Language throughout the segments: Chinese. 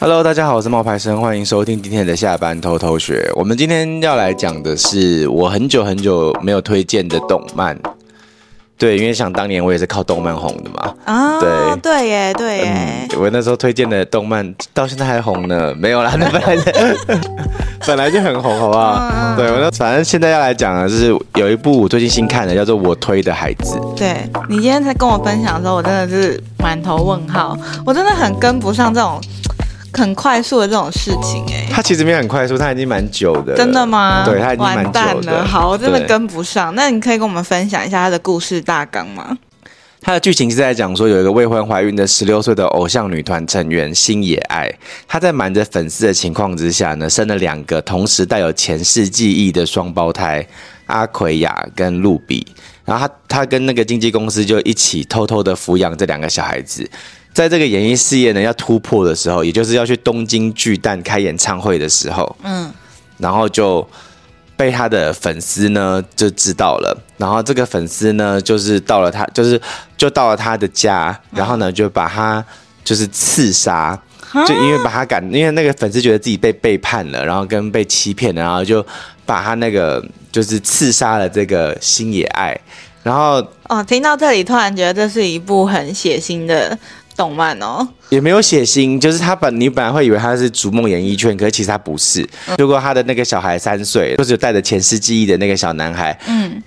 Hello，大家好，我是冒牌生，欢迎收听今天的下班偷偷学。我们今天要来讲的是我很久很久没有推荐的动漫。对，因为想当年我也是靠动漫红的嘛。啊，对对耶，对耶、嗯。我那时候推荐的动漫到现在还红呢，没有啦，那 本来就 本来就很红，好不好？嗯、对，我那反正现在要来讲的就是有一部我最近新看的，叫做《我推的孩子》。对，你今天才跟我分享的时候，我真的是满头问号，我真的很跟不上这种。很快速的这种事情哎、欸，他其实没有很快速，他已经蛮久的。真的吗？对，他已经蛮久的。完蛋了，好，我真的跟不上。那你可以跟我们分享一下他的故事大纲吗？他的剧情是在讲说，有一个未婚怀孕的十六岁的偶像女团成员星野爱，她在瞒着粉丝的情况之下呢，生了两个同时带有前世记忆的双胞胎阿奎亚跟露比。然后她她跟那个经纪公司就一起偷偷的抚养这两个小孩子。在这个演艺事业呢要突破的时候，也就是要去东京巨蛋开演唱会的时候，嗯，然后就被他的粉丝呢就知道了，然后这个粉丝呢就是到了他就是就到了他的家，然后呢就把他就是刺杀，就因为把他赶，因为那个粉丝觉得自己被背叛了，然后跟被欺骗了，然后就把他那个就是刺杀了这个星野爱，然后哦，听到这里突然觉得这是一部很血腥的。动漫哦，也没有血腥，就是他本你本来会以为他是逐梦演艺圈，可是其实他不是。如果他的那个小孩三岁，就是带着前世记忆的那个小男孩，嗯，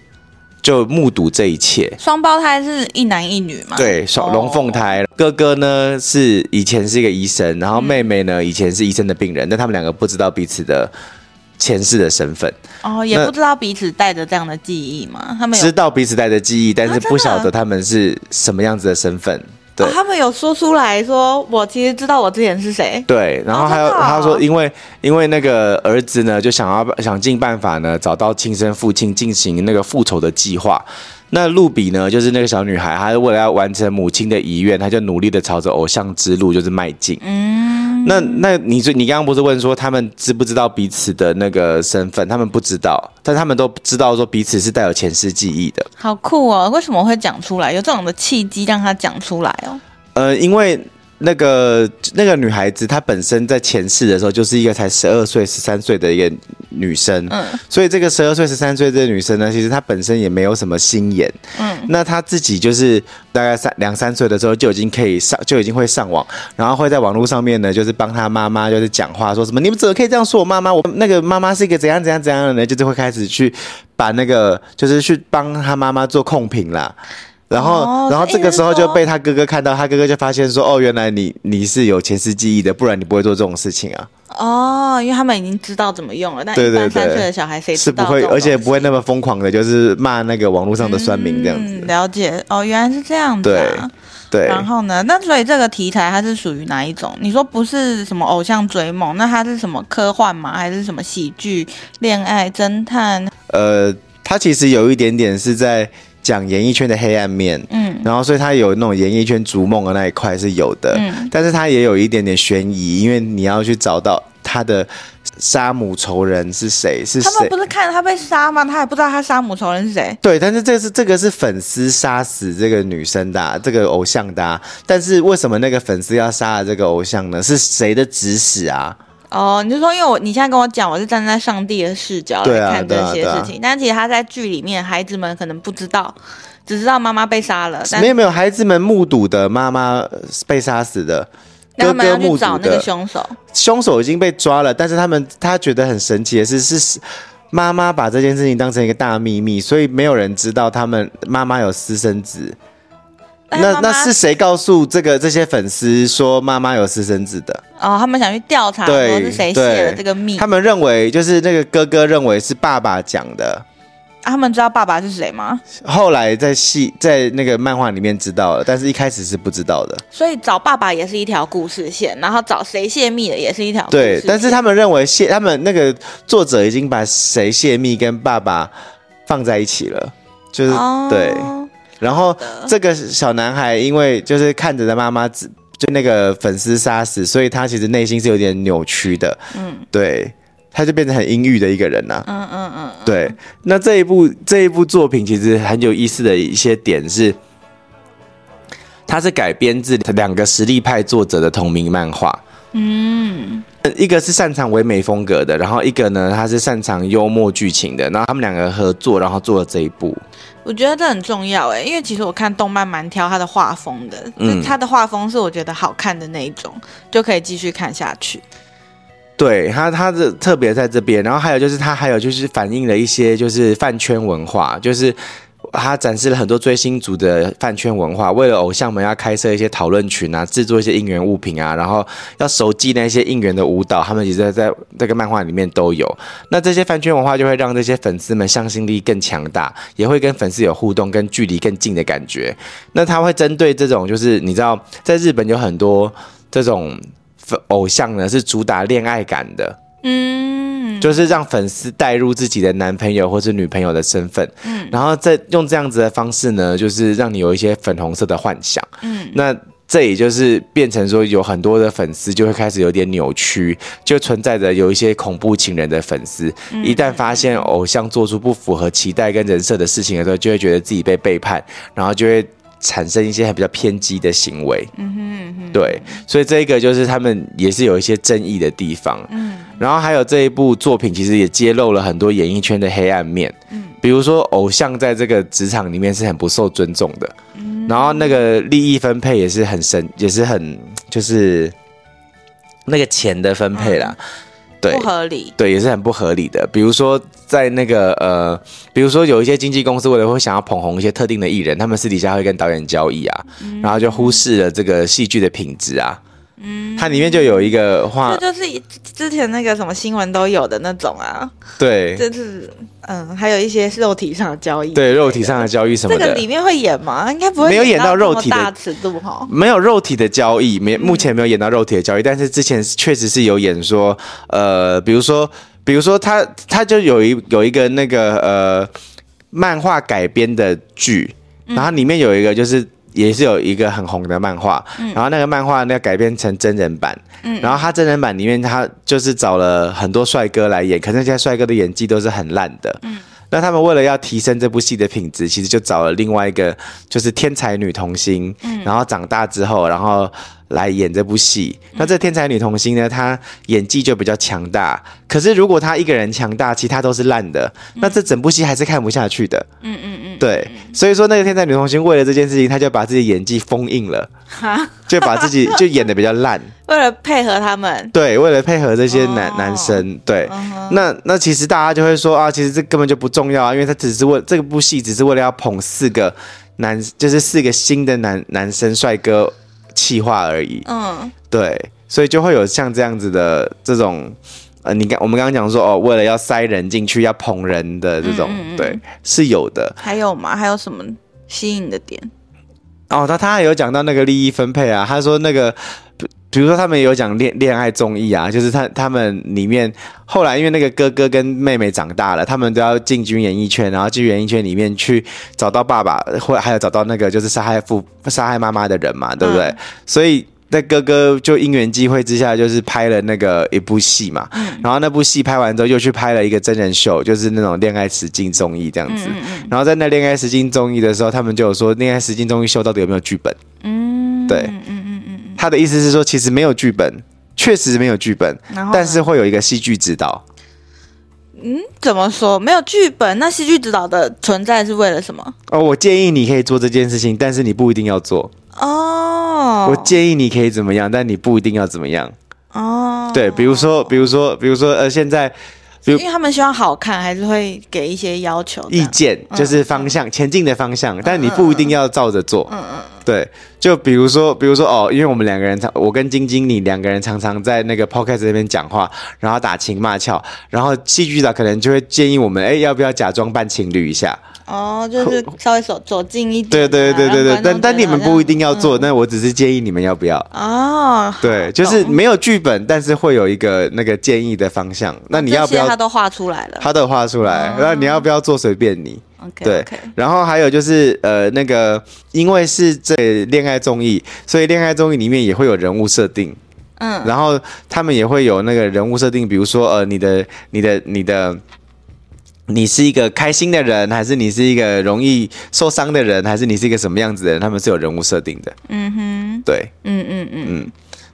就目睹这一切。双胞胎是一男一女吗？对，双龙凤胎。哥哥呢是以前是一个医生，然后妹妹呢以前是医生的病人，但他们两个不知道彼此的前世的身份。哦，也不知道彼此带着这样的记忆吗？他们知道彼此带着记忆，但是不晓得他们是什么样子的身份。对、哦，他们有说出来说，我其实知道我之前是谁。对，然后还有、哦、他说，因为因为那个儿子呢，就想要想尽办法呢，找到亲生父亲，进行那个复仇的计划。那露比呢，就是那个小女孩，她是为了要完成母亲的遗愿，她就努力的朝着偶像之路就是迈进。嗯，那那你你刚刚不是问说他们知不知道彼此的那个身份？他们不知道，但他们都知道说彼此是带有前世记忆的。好酷哦！为什么会讲出来？有这种的契机让他讲出来哦？呃，因为。那个那个女孩子，她本身在前世的时候就是一个才十二岁、十三岁的一个女生，嗯，所以这个十二岁、十三岁这个女生呢，其实她本身也没有什么心眼，嗯，那她自己就是大概三两三岁的时候就已经可以上，就已经会上网，然后会在网络上面呢，就是帮她妈妈就是讲话，说什么你们怎么可以这样说我妈妈？我那个妈妈是一个怎样怎样怎样的人？就是会开始去把那个就是去帮她妈妈做控评啦。然后，哦、然后这个时候就被他哥哥看到，他哥哥就发现说：“哦，原来你你是有前世记忆的，不然你不会做这种事情啊。”哦，因为他们已经知道怎么用了，但一般三岁的小孩谁知道是不会，而且不会那么疯狂的，就是骂那个网络上的酸民这样子。嗯、了解哦，原来是这样子、啊。对对。然后呢？那所以这个题材它是属于哪一种？你说不是什么偶像追梦，那它是什么科幻吗？还是什么喜剧、恋爱、侦探？呃，它其实有一点点是在。讲演艺圈的黑暗面，嗯，然后所以他有那种演艺圈逐梦的那一块是有的，嗯，但是他也有一点点悬疑，因为你要去找到他的杀母仇人是谁，是谁？他们不是看着他被杀吗？他也不知道他杀母仇人是谁。对，但是这是这个是粉丝杀死这个女生的，这个偶像的，但是为什么那个粉丝要杀了这个偶像呢？是谁的指使啊？哦，你就说，因为我你现在跟我讲，我是站在上帝的视角来看这些事情，但其实他在剧里面，孩子们可能不知道，只知道妈妈被杀了。没有没有，孩子们目睹的妈妈被杀死的，哥哥目去找那个凶手，凶手已经被抓了，但是他们他觉得很神奇的是，是妈妈把这件事情当成一个大秘密，所以没有人知道他们妈妈有私生子。那那是谁告诉这个这些粉丝说妈妈有私生子的？哦，他们想去调查，说是谁泄了这个密？他们认为就是那个哥哥认为是爸爸讲的。啊，他们知道爸爸是谁吗？后来在戏在那个漫画里面知道了，但是一开始是不知道的。所以找爸爸也是一条故事线，然后找谁泄密的也是一条。对，但是他们认为泄，他们那个作者已经把谁泄密跟爸爸放在一起了，就是、哦、对。然后这个小男孩因为就是看着他妈妈就那个粉丝杀死，所以他其实内心是有点扭曲的。嗯，对，他就变成很阴郁的一个人呐。嗯嗯嗯，对。那这一部这一部作品其实很有意思的一些点是，它是改编自两个实力派作者的同名漫画。嗯，一个是擅长唯美风格的，然后一个呢，他是擅长幽默剧情的，然后他们两个合作，然后做了这一部。我觉得这很重要哎，因为其实我看动漫蛮挑他的画风的，嗯，他的画风是我觉得好看的那一种，就可以继续看下去。对他，他的特别在这边，然后还有就是他还有就是反映了一些就是饭圈文化，就是。他展示了很多追星族的饭圈文化，为了偶像们要开设一些讨论群啊，制作一些应援物品啊，然后要熟记那些应援的舞蹈，他们其实在在这个漫画里面都有。那这些饭圈文化就会让这些粉丝们向心力更强大，也会跟粉丝有互动，跟距离更近的感觉。那他会针对这种，就是你知道，在日本有很多这种偶像呢，是主打恋爱感的。嗯，就是让粉丝带入自己的男朋友或是女朋友的身份，嗯，然后再用这样子的方式呢，就是让你有一些粉红色的幻想，嗯，那这也就是变成说有很多的粉丝就会开始有点扭曲，就存在着有一些恐怖情人的粉丝，一旦发现偶像做出不符合期待跟人设的事情的时候，就会觉得自己被背叛，然后就会。产生一些很比较偏激的行为，嗯哼，嗯哼，对，所以这个就是他们也是有一些争议的地方，嗯，然后还有这一部作品其实也揭露了很多演艺圈的黑暗面，嗯，比如说偶像在这个职场里面是很不受尊重的，嗯，然后那个利益分配也是很神，也是很就是那个钱的分配啦。嗯对，不合理，对，也是很不合理的。比如说，在那个呃，比如说有一些经纪公司为了会想要捧红一些特定的艺人，他们私底下会跟导演交易啊，嗯、然后就忽视了这个戏剧的品质啊。嗯，它里面就有一个话，这就是之前那个什么新闻都有的那种啊。对，就是嗯，还有一些肉体上的交易，对，肉体上的交易什么的。这个里面会演吗？应该不会，没有演到肉体的大尺度哈，没有肉体的交易，没目前没有演到肉体的交易，嗯、但是之前确实是有演说，呃，比如说，比如说他他就有一有一个那个呃漫画改编的剧，然后里面有一个就是。也是有一个很红的漫画，嗯、然后那个漫画那改编成真人版，嗯、然后他真人版里面他就是找了很多帅哥来演，可是那些帅哥的演技都是很烂的。嗯、那他们为了要提升这部戏的品质，其实就找了另外一个就是天才女童星，嗯、然后长大之后，然后。来演这部戏，那这天才女童星呢？她演技就比较强大。可是如果她一个人强大，其他都是烂的，那这整部戏还是看不下去的。嗯嗯嗯，对。所以说那个天才女童星为了这件事情，她就把自己演技封印了，哈，就把自己就演的比较烂，为了配合他们。对，为了配合这些男男生。对，那那其实大家就会说啊，其实这根本就不重要啊，因为他只是为这部戏只是为了要捧四个男，就是四个新的男男生帅哥。气话而已，嗯，对，所以就会有像这样子的这种，呃，你刚我们刚刚讲说哦，为了要塞人进去，要捧人的这种，嗯嗯嗯对，是有的。还有吗？还有什么吸引的点？哦，他他还有讲到那个利益分配啊，他说那个。比如说，他们有讲恋恋爱综艺啊，就是他他们里面后来因为那个哥哥跟妹妹长大了，他们都要进军演艺圈，然后进演艺圈里面去找到爸爸，或还有找到那个就是杀害父杀害妈妈的人嘛，对不对？嗯、所以那哥哥就因缘际会之下，就是拍了那个一部戏嘛，嗯、然后那部戏拍完之后，又去拍了一个真人秀，就是那种恋爱实境综艺这样子。然后在那恋爱实境综艺的时候，他们就有说恋爱实境综艺秀到底有没有剧本？嗯，对。他的意思是说，其实没有剧本，确实没有剧本，但是会有一个戏剧指导。嗯，怎么说没有剧本？那戏剧指导的存在是为了什么？哦，我建议你可以做这件事情，但是你不一定要做。哦，我建议你可以怎么样，但你不一定要怎么样。哦，对，比如说，比如说，比如说，呃，现在。因为他们希望好看，还是会给一些要求、意见，就是方向、嗯、前进的方向，但你不一定要照着做。嗯嗯，对，就比如说，比如说哦，因为我们两个人常，我跟晶晶你两个人常常在那个 podcast 那边讲话，然后打情骂俏，然后戏剧的可能就会建议我们，哎，要不要假装扮情侣一下？哦，就是 稍微走走近一点。对对对对对，但但你们不一定要做，那我只是建议你们要不要？哦，对，就是没有剧本，但是会有一个那个建议的方向。那你要不要？他都画出来了，他都画出来，那你要不要做？随便你。OK，对。然后还有就是呃，那个因为是这恋爱综艺，所以恋爱综艺里面也会有人物设定。嗯。然后他们也会有那个人物设定，比如说呃，你的你的你的。你是一个开心的人，还是你是一个容易受伤的人，还是你是一个什么样子的人？他们是有人物设定的。嗯哼，对，嗯嗯嗯嗯。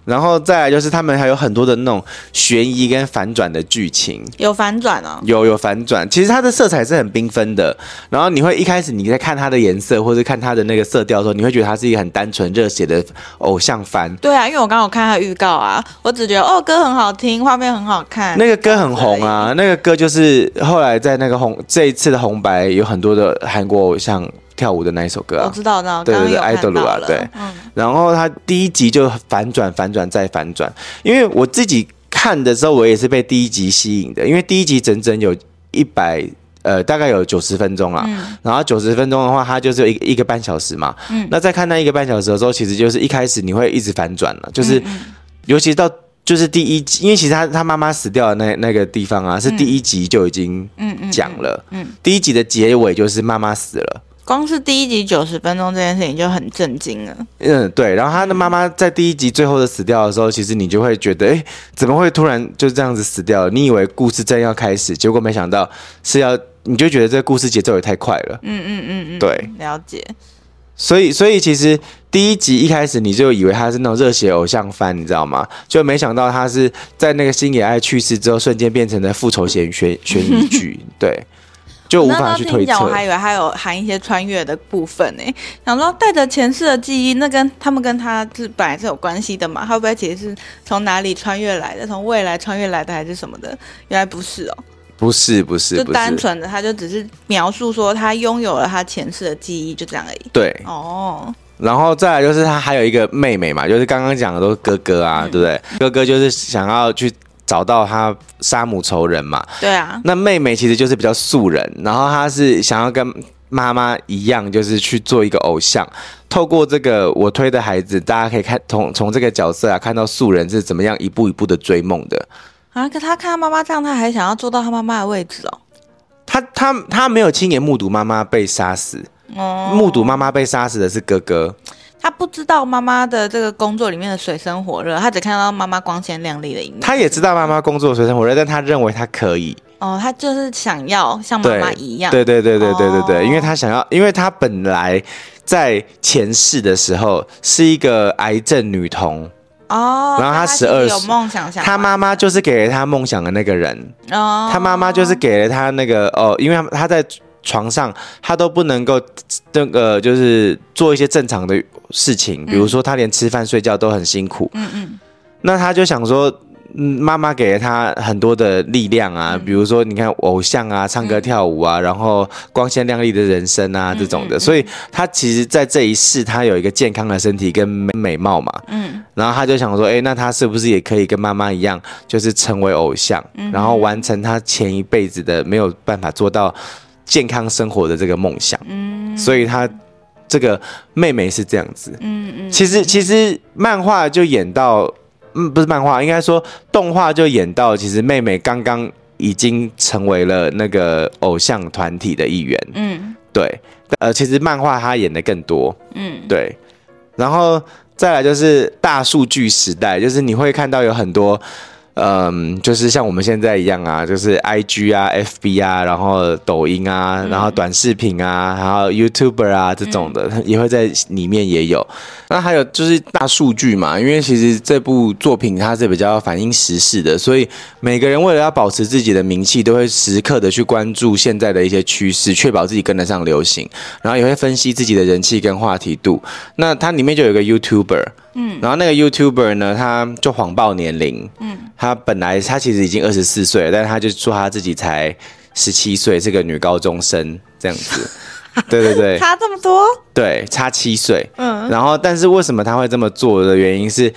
然后再来就是他们还有很多的那种悬疑跟反转的剧情，有反转哦，有有反转。其实它的色彩是很缤纷的，然后你会一开始你在看它的颜色或者看它的那个色调的时候，你会觉得它是一个很单纯热血的偶像番。对啊，因为我刚刚有看它预告啊，我只觉得哦歌很好听，画面很好看，那个歌很红啊，那个歌就是后来在那个红这一次的红白有很多的韩国偶像。跳舞的那一首歌啊，我知道，知道，对对对，爱德鲁啊，对。嗯。然后他第一集就反转，反转再反转。因为我自己看的时候，我也是被第一集吸引的，因为第一集整整有一百呃，大概有九十分钟啦。嗯。然后九十分钟的话，它就是一一个半小时嘛。嗯。那在看那一个半小时的时候，其实就是一开始你会一直反转了，就是尤其到就是第一集，因为其实他他妈妈死掉的那那个地方啊，是第一集就已经嗯讲了。嗯。第一集的结尾就是妈妈死了。光是第一集九十分钟这件事情就很震惊了。嗯，对。然后他的妈妈在第一集最后的死掉的时候，其实你就会觉得，哎，怎么会突然就这样子死掉了？你以为故事正要开始，结果没想到是要，你就觉得这个故事节奏也太快了。嗯嗯嗯嗯，对，了解。所以，所以其实第一集一开始你就以为他是那种热血偶像番，你知道吗？就没想到他是在那个星野爱去世之后，瞬间变成了复仇悬悬悬疑剧。对。就无法去推测。我还以为还有含一些穿越的部分呢，想说带着前世的记忆，那跟他们跟他是本来是有关系的嘛？会不会其实是从哪里穿越来的？从未来穿越来的还是什么的？原来不是哦，不是不是，就单纯的他就只是描述说他拥有了他前世的记忆，就这样而已。对，哦，然后再来就是他还有一个妹妹嘛，就是刚刚讲的都是哥哥啊，嗯、对不对？哥哥就是想要去。找到他杀母仇人嘛？对啊。那妹妹其实就是比较素人，然后她是想要跟妈妈一样，就是去做一个偶像。透过这个我推的孩子，大家可以看从从这个角色啊，看到素人是怎么样一步一步的追梦的。啊，可他看他妈妈这样，他还想要坐到他妈妈的位置哦。他他他没有亲眼目睹妈妈被杀死，哦，目睹妈妈被杀死的是哥哥。他不知道妈妈的这个工作里面的水深火热，他只看到妈妈光鲜亮丽的一面。他也知道妈妈工作水深火热，但他认为他可以。哦，他就是想要像妈妈一样。对对对对对对对，因为他想要，因为他本来在前世的时候是一个癌症女童哦，然后他十二岁，有梦想想，他妈妈就是给了他梦想的那个人哦，他妈妈就是给了他那个哦，因为他在。床上他都不能够那个就是做一些正常的事情，比如说他连吃饭睡觉都很辛苦。嗯嗯，那他就想说，嗯，妈妈给了他很多的力量啊，嗯、比如说你看偶像啊，唱歌跳舞啊，嗯、然后光鲜亮丽的人生啊这种的，所以他其实在这一世他有一个健康的身体跟美美貌嘛。嗯，然后他就想说，哎、欸，那他是不是也可以跟妈妈一样，就是成为偶像，嗯、然后完成他前一辈子的没有办法做到。健康生活的这个梦想，嗯，所以他这个妹妹是这样子，嗯嗯，其实其实漫画就演到，嗯，不是漫画，应该说动画就演到，其实妹妹刚刚已经成为了那个偶像团体的一员，嗯，对，呃，其实漫画她演的更多，嗯，对，然后再来就是大数据时代，就是你会看到有很多。嗯，就是像我们现在一样啊，就是 I G 啊、F B 啊，然后抖音啊，然后短视频啊，然后 YouTuber 啊这种的，也会在里面也有。那还有就是大数据嘛，因为其实这部作品它是比较反映时事的，所以每个人为了要保持自己的名气，都会时刻的去关注现在的一些趋势，确保自己跟得上流行，然后也会分析自己的人气跟话题度。那它里面就有一个 YouTuber。嗯，然后那个 YouTuber 呢，他就谎报年龄。嗯，他本来他其实已经二十四岁了，但是他就说他自己才十七岁，是个女高中生这样子。对对对，差这么多？对，差七岁。嗯，然后但是为什么他会这么做的原因是，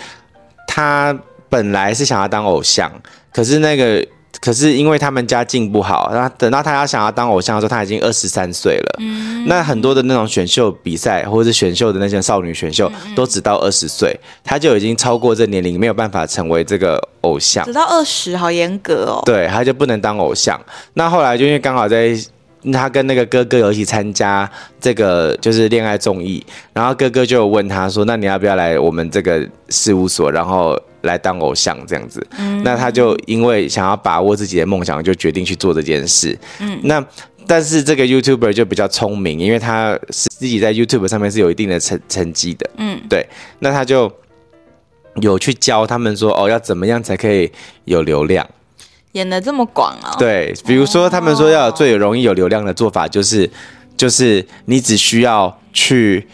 他本来是想要当偶像，可是那个。可是因为他们家境不好，然后等到他要想要当偶像的时候，他已经二十三岁了。嗯，那很多的那种选秀比赛或者是选秀的那些少女选秀，都只到二十岁，他就已经超过这年龄，没有办法成为这个偶像。只到二十，好严格哦。对，他就不能当偶像。那后来就因为刚好在。他跟那个哥哥有一起参加这个就是恋爱综艺，然后哥哥就问他说：“那你要不要来我们这个事务所，然后来当偶像这样子？”嗯，那他就因为想要把握自己的梦想，就决定去做这件事。嗯，那但是这个 YouTuber 就比较聪明，因为他是自己在 YouTube 上面是有一定的成成绩的。嗯，对，那他就有去教他们说哦，要怎么样才可以有流量。演的这么广啊、哦？对，比如说他们说要最容易有流量的做法，就是、哦、就是你只需要去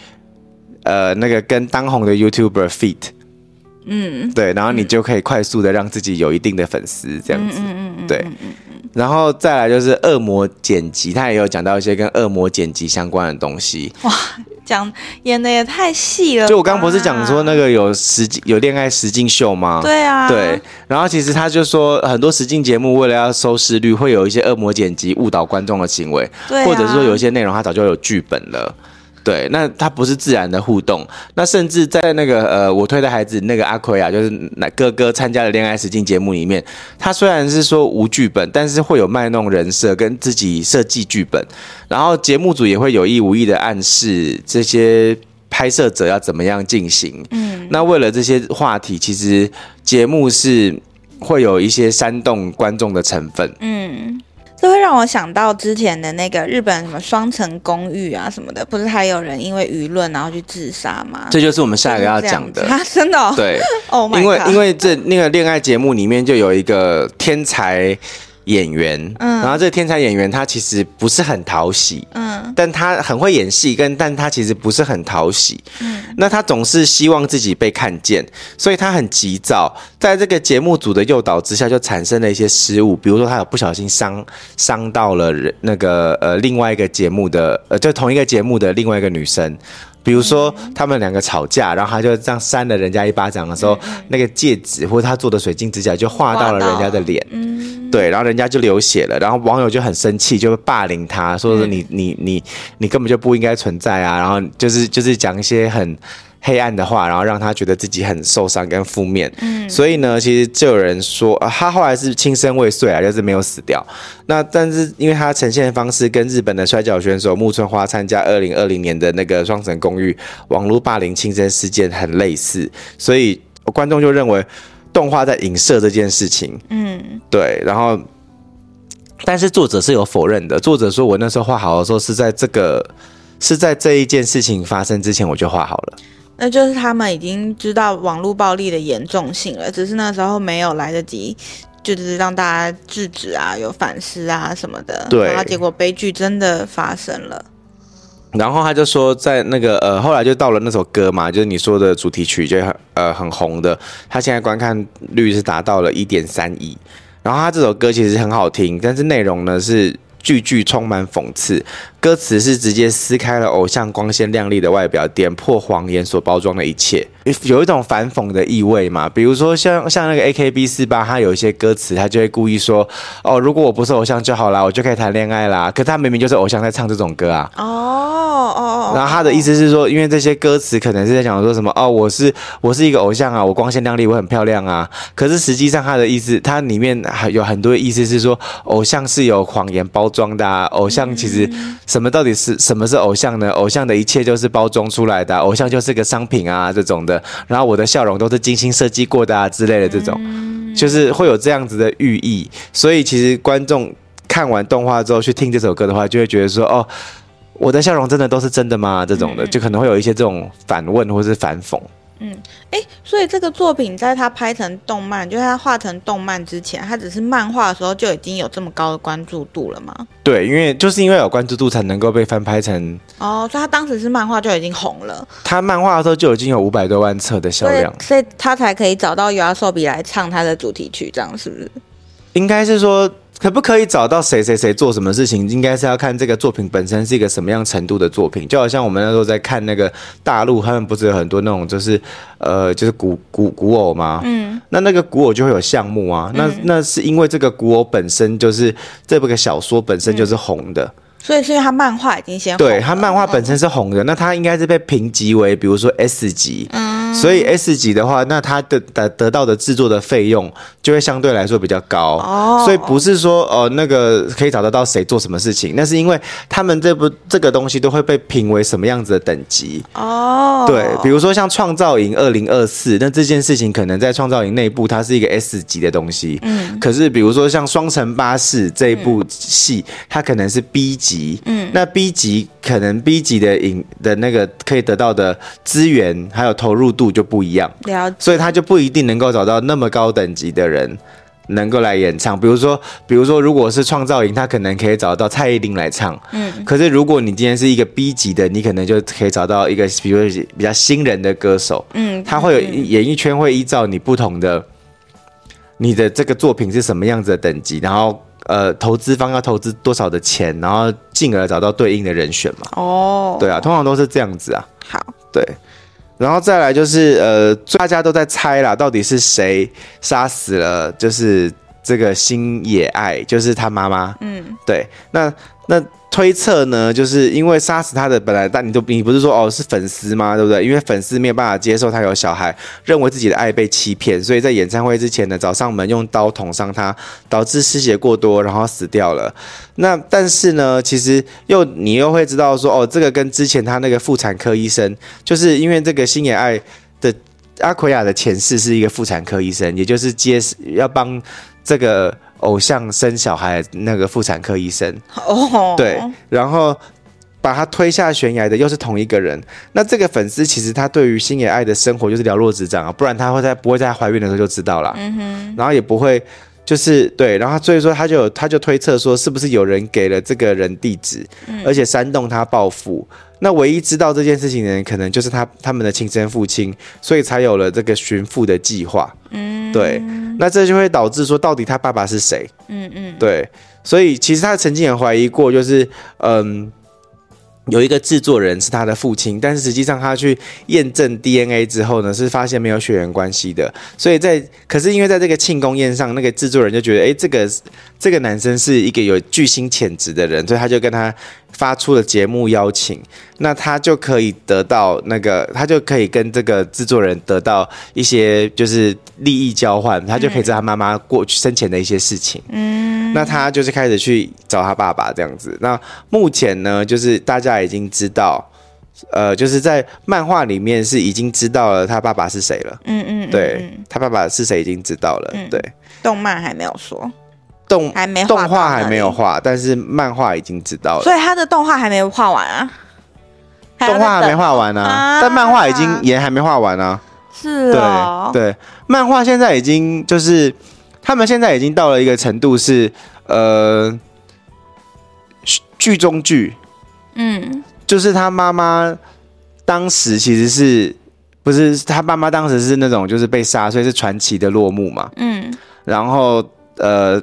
呃那个跟当红的 YouTuber feat，嗯，对，然后你就可以快速的让自己有一定的粉丝这样子，嗯嗯嗯，对，然后再来就是恶魔剪辑，他也有讲到一些跟恶魔剪辑相关的东西。哇。讲演的也太细了，就我刚刚不是讲说那个有实境有恋爱实境秀吗？对啊，对，然后其实他就说很多实境节目为了要收视率，会有一些恶魔剪辑误导观众的行为，对啊，或者是说有一些内容他早就有剧本了。对，那他不是自然的互动，那甚至在那个呃，我推的孩子那个阿奎啊，就是那哥哥参加的恋爱实境节目里面，他虽然是说无剧本，但是会有卖弄人设跟自己设计剧本，然后节目组也会有意无意的暗示这些拍摄者要怎么样进行。嗯，那为了这些话题，其实节目是会有一些煽动观众的成分。嗯。这会让我想到之前的那个日本什么双层公寓啊什么的，不是还有人因为舆论然后去自杀吗？这就是我们下一个要讲的。啊，真的哦？对，Oh 因为因为这那个恋爱节目里面就有一个天才。演员，嗯，然后这个天才演员他其实不是很讨喜，嗯，但他很会演戏，跟但他其实不是很讨喜，嗯，那他总是希望自己被看见，所以他很急躁，在这个节目组的诱导之下，就产生了一些失误，比如说他有不小心伤伤到了人那个呃另外一个节目的呃就同一个节目的另外一个女生。比如说他们两个吵架，然后他就这样扇了人家一巴掌的时候，那个戒指或者他做的水晶指甲就划到了人家的脸，对，然后人家就流血了，然后网友就很生气，就霸凌他，说说你你你你根本就不应该存在啊，然后就是就是讲一些很。黑暗的话，然后让他觉得自己很受伤跟负面。嗯，所以呢，其实就有人说，啊，他后来是轻生未遂啊，就是没有死掉。那但是因为他呈现的方式跟日本的摔跤选手木村花参加二零二零年的那个双城公寓网络霸凌轻生事件很类似，所以观众就认为动画在影射这件事情。嗯，对。然后，但是作者是有否认的。作者说我那时候画好的时候是在这个是在这一件事情发生之前我就画好了。那就是他们已经知道网络暴力的严重性了，只是那时候没有来得及，就是让大家制止啊，有反思啊什么的。对，然后结果悲剧真的发生了。然后他就说，在那个呃，后来就到了那首歌嘛，就是你说的主题曲，就很呃很红的，他现在观看率是达到了一点三亿。然后他这首歌其实很好听，但是内容呢是句句充满讽刺。歌词是直接撕开了偶像光鲜亮丽的外表，点破谎言所包装的一切，有一种反讽的意味嘛。比如说像像那个 AKB 四八他有一些歌词，他就会故意说：“哦，如果我不是偶像就好啦，我就可以谈恋爱啦。”可他明明就是偶像在唱这种歌啊。哦哦。然后他的意思是说，因为这些歌词可能是在讲说什么：“哦，我是我是一个偶像啊，我光鲜亮丽，我很漂亮啊。”可是实际上他的意思，他里面还有很多意思是说，偶像是有谎言包装的啊，偶像其实。什么到底是什么是偶像呢？偶像的一切就是包装出来的，偶像就是个商品啊，这种的。然后我的笑容都是精心设计过的啊，之类的这种，就是会有这样子的寓意。所以其实观众看完动画之后去听这首歌的话，就会觉得说，哦，我的笑容真的都是真的吗？这种的，就可能会有一些这种反问或是反讽。嗯，哎，所以这个作品在他拍成动漫，就是他画成动漫之前，他只是漫画的时候就已经有这么高的关注度了吗？对，因为就是因为有关注度，才能够被翻拍成哦，所以他当时是漫画就已经红了。他漫画的时候就已经有五百多万册的销量，所以他才可以找到 YOASOBI 来唱他的主题曲，这样是不是？应该是说。可不可以找到谁谁谁做什么事情？应该是要看这个作品本身是一个什么样程度的作品。就好像我们那时候在看那个大陆，他们不是有很多那种就是呃，就是古古古偶吗？嗯，那那个古偶就会有项目啊。那那是因为这个古偶本身就是这部个小说本身就是红的。嗯所以是因为他漫画已经先对，他漫画本身是红的，嗯、那他应该是被评级为比如说 S 级，嗯，所以 S 级的话，那他的得得到的制作的费用就会相对来说比较高哦。所以不是说哦、呃、那个可以找得到谁做什么事情，那是因为他们这部这个东西都会被评为什么样子的等级哦。对，比如说像创造营二零二四，那这件事情可能在创造营内部它是一个 S 级的东西，嗯，可是比如说像双层巴士这一部戏，嗯、它可能是 B 级。嗯，那 B 级可能 B 级的影的那个可以得到的资源还有投入度度就不一样。所以他就不一定能够找到那么高等级的人能够来演唱。比如说，比如说，如果是创造营，他可能可以找到蔡依林来唱。嗯。可是如果你今天是一个 B 级的，你可能就可以找到一个，比如说比较新人的歌手。嗯。他会有演艺圈会依照你不同的，你的这个作品是什么样子的等级，然后。呃，投资方要投资多少的钱，然后进而找到对应的人选嘛？哦，oh. 对啊，通常都是这样子啊。好，对，然后再来就是呃，大家都在猜啦，到底是谁杀死了就是这个星野爱，就是他妈妈。嗯，对，那那。推测呢，就是因为杀死他的本来，但你都你不是说哦是粉丝吗？对不对？因为粉丝没有办法接受他有小孩，认为自己的爱被欺骗，所以在演唱会之前呢，找上门用刀捅伤他，导致失血过多，然后死掉了。那但是呢，其实又你又会知道说哦，这个跟之前他那个妇产科医生，就是因为这个星野爱的阿奎亚的前世是一个妇产科医生，也就是接要帮这个。偶像生小孩那个妇产科医生哦，对，然后把他推下悬崖的又是同一个人。那这个粉丝其实他对于星野爱的生活就是了若指掌啊，不然他会在不会在怀孕的时候就知道了，嗯哼，然后也不会就是对，然后所以说他就他就推测说是不是有人给了这个人地址，嗯、而且煽动他报复。那唯一知道这件事情的人，可能就是他他们的亲生父亲，所以才有了这个寻父的计划。嗯，对。那这就会导致说，到底他爸爸是谁？嗯嗯，对。所以其实他曾经也怀疑过，就是嗯。有一个制作人是他的父亲，但是实际上他去验证 DNA 之后呢，是发现没有血缘关系的。所以在可是因为在这个庆功宴上，那个制作人就觉得，哎，这个这个男生是一个有巨星潜质的人，所以他就跟他发出了节目邀请，那他就可以得到那个，他就可以跟这个制作人得到一些就是利益交换，他就可以知道他妈妈过去生前的一些事情。嗯，那他就是开始去找他爸爸这样子。那目前呢，就是大家。已经知道，呃，就是在漫画里面是已经知道了他爸爸是谁了。嗯嗯，对，他爸爸是谁已经知道了。对，动漫还没有说，动还没动画还没有画，但是漫画已经知道了。所以他的动画还没有画完啊？动画还没画完啊？但漫画已经也还没画完啊？是啊，对，漫画现在已经就是他们现在已经到了一个程度是呃剧中剧。嗯，就是他妈妈当时其实是不是他妈妈当时是那种就是被杀，所以是传奇的落幕嘛。嗯，然后呃，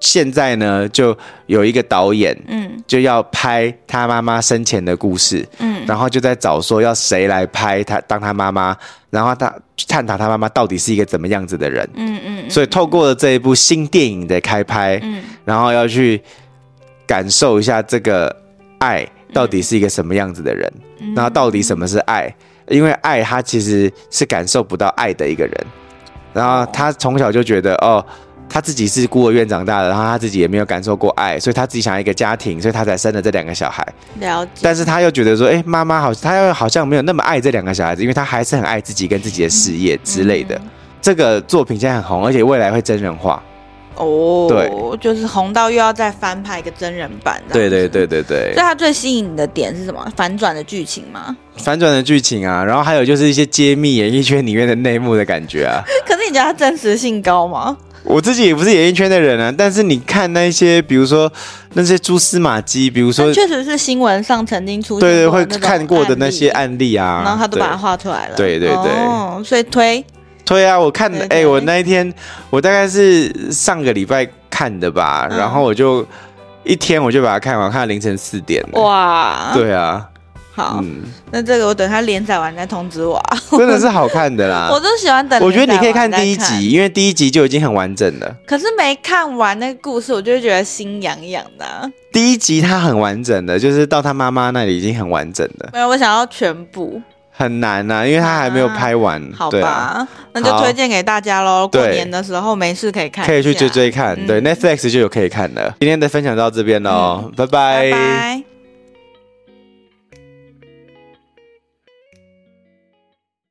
现在呢就有一个导演，嗯，就要拍他妈妈生前的故事，嗯，然后就在找说要谁来拍他当他妈妈，然后他去探讨他妈妈到底是一个怎么样子的人，嗯嗯，嗯，所以透过了这一部新电影的开拍，嗯，然后要去感受一下这个。爱到底是一个什么样子的人？然后、到底什么是爱？因为爱他其实是感受不到爱的一个人。然后他从小就觉得，哦，他自己是孤儿院长大的，然后他自己也没有感受过爱，所以他自己想要一个家庭，所以他才生了这两个小孩。了解。但是他又觉得说，哎，妈妈好，他又好像没有那么爱这两个小孩子，因为他还是很爱自己跟自己的事业之类的。嗯嗯、这个作品现在很红，而且未来会真人化。哦，对，就是红到又要再翻拍一个真人版。对对对对对。所以它最吸引你的点是什么？反转的剧情吗？反转的剧情啊，然后还有就是一些揭秘演艺圈里面的内幕的感觉啊。可是你觉得它真实性高吗？我自己也不是演艺圈的人啊，但是你看那些，比如说那些蛛丝马迹，比如说确实是新闻上曾经出现对对会看过的那些案例啊，然后他都把它画出来了。对对对，所以推。推啊，我看，哎、欸，我那一天，我大概是上个礼拜看的吧，嗯、然后我就一天我就把它看完，看到凌晨四点。哇，对啊，好，嗯、那这个我等它连载完再通知我、啊。真的是好看的啦，我都喜欢等。我觉得你可以看第一集，因为第一集就已经很完整了。可是没看完那个故事，我就会觉得心痒痒的、啊。第一集它很完整的，就是到他妈妈那里已经很完整的。没有，我想要全部。很难呐、啊，因为他还没有拍完。啊、好吧，啊、那就推荐给大家喽。过年的时候没事可以看，可以去追追看。嗯、对，Netflix 就有可以看的。今天的分享到这边喽，嗯、拜拜。拜拜。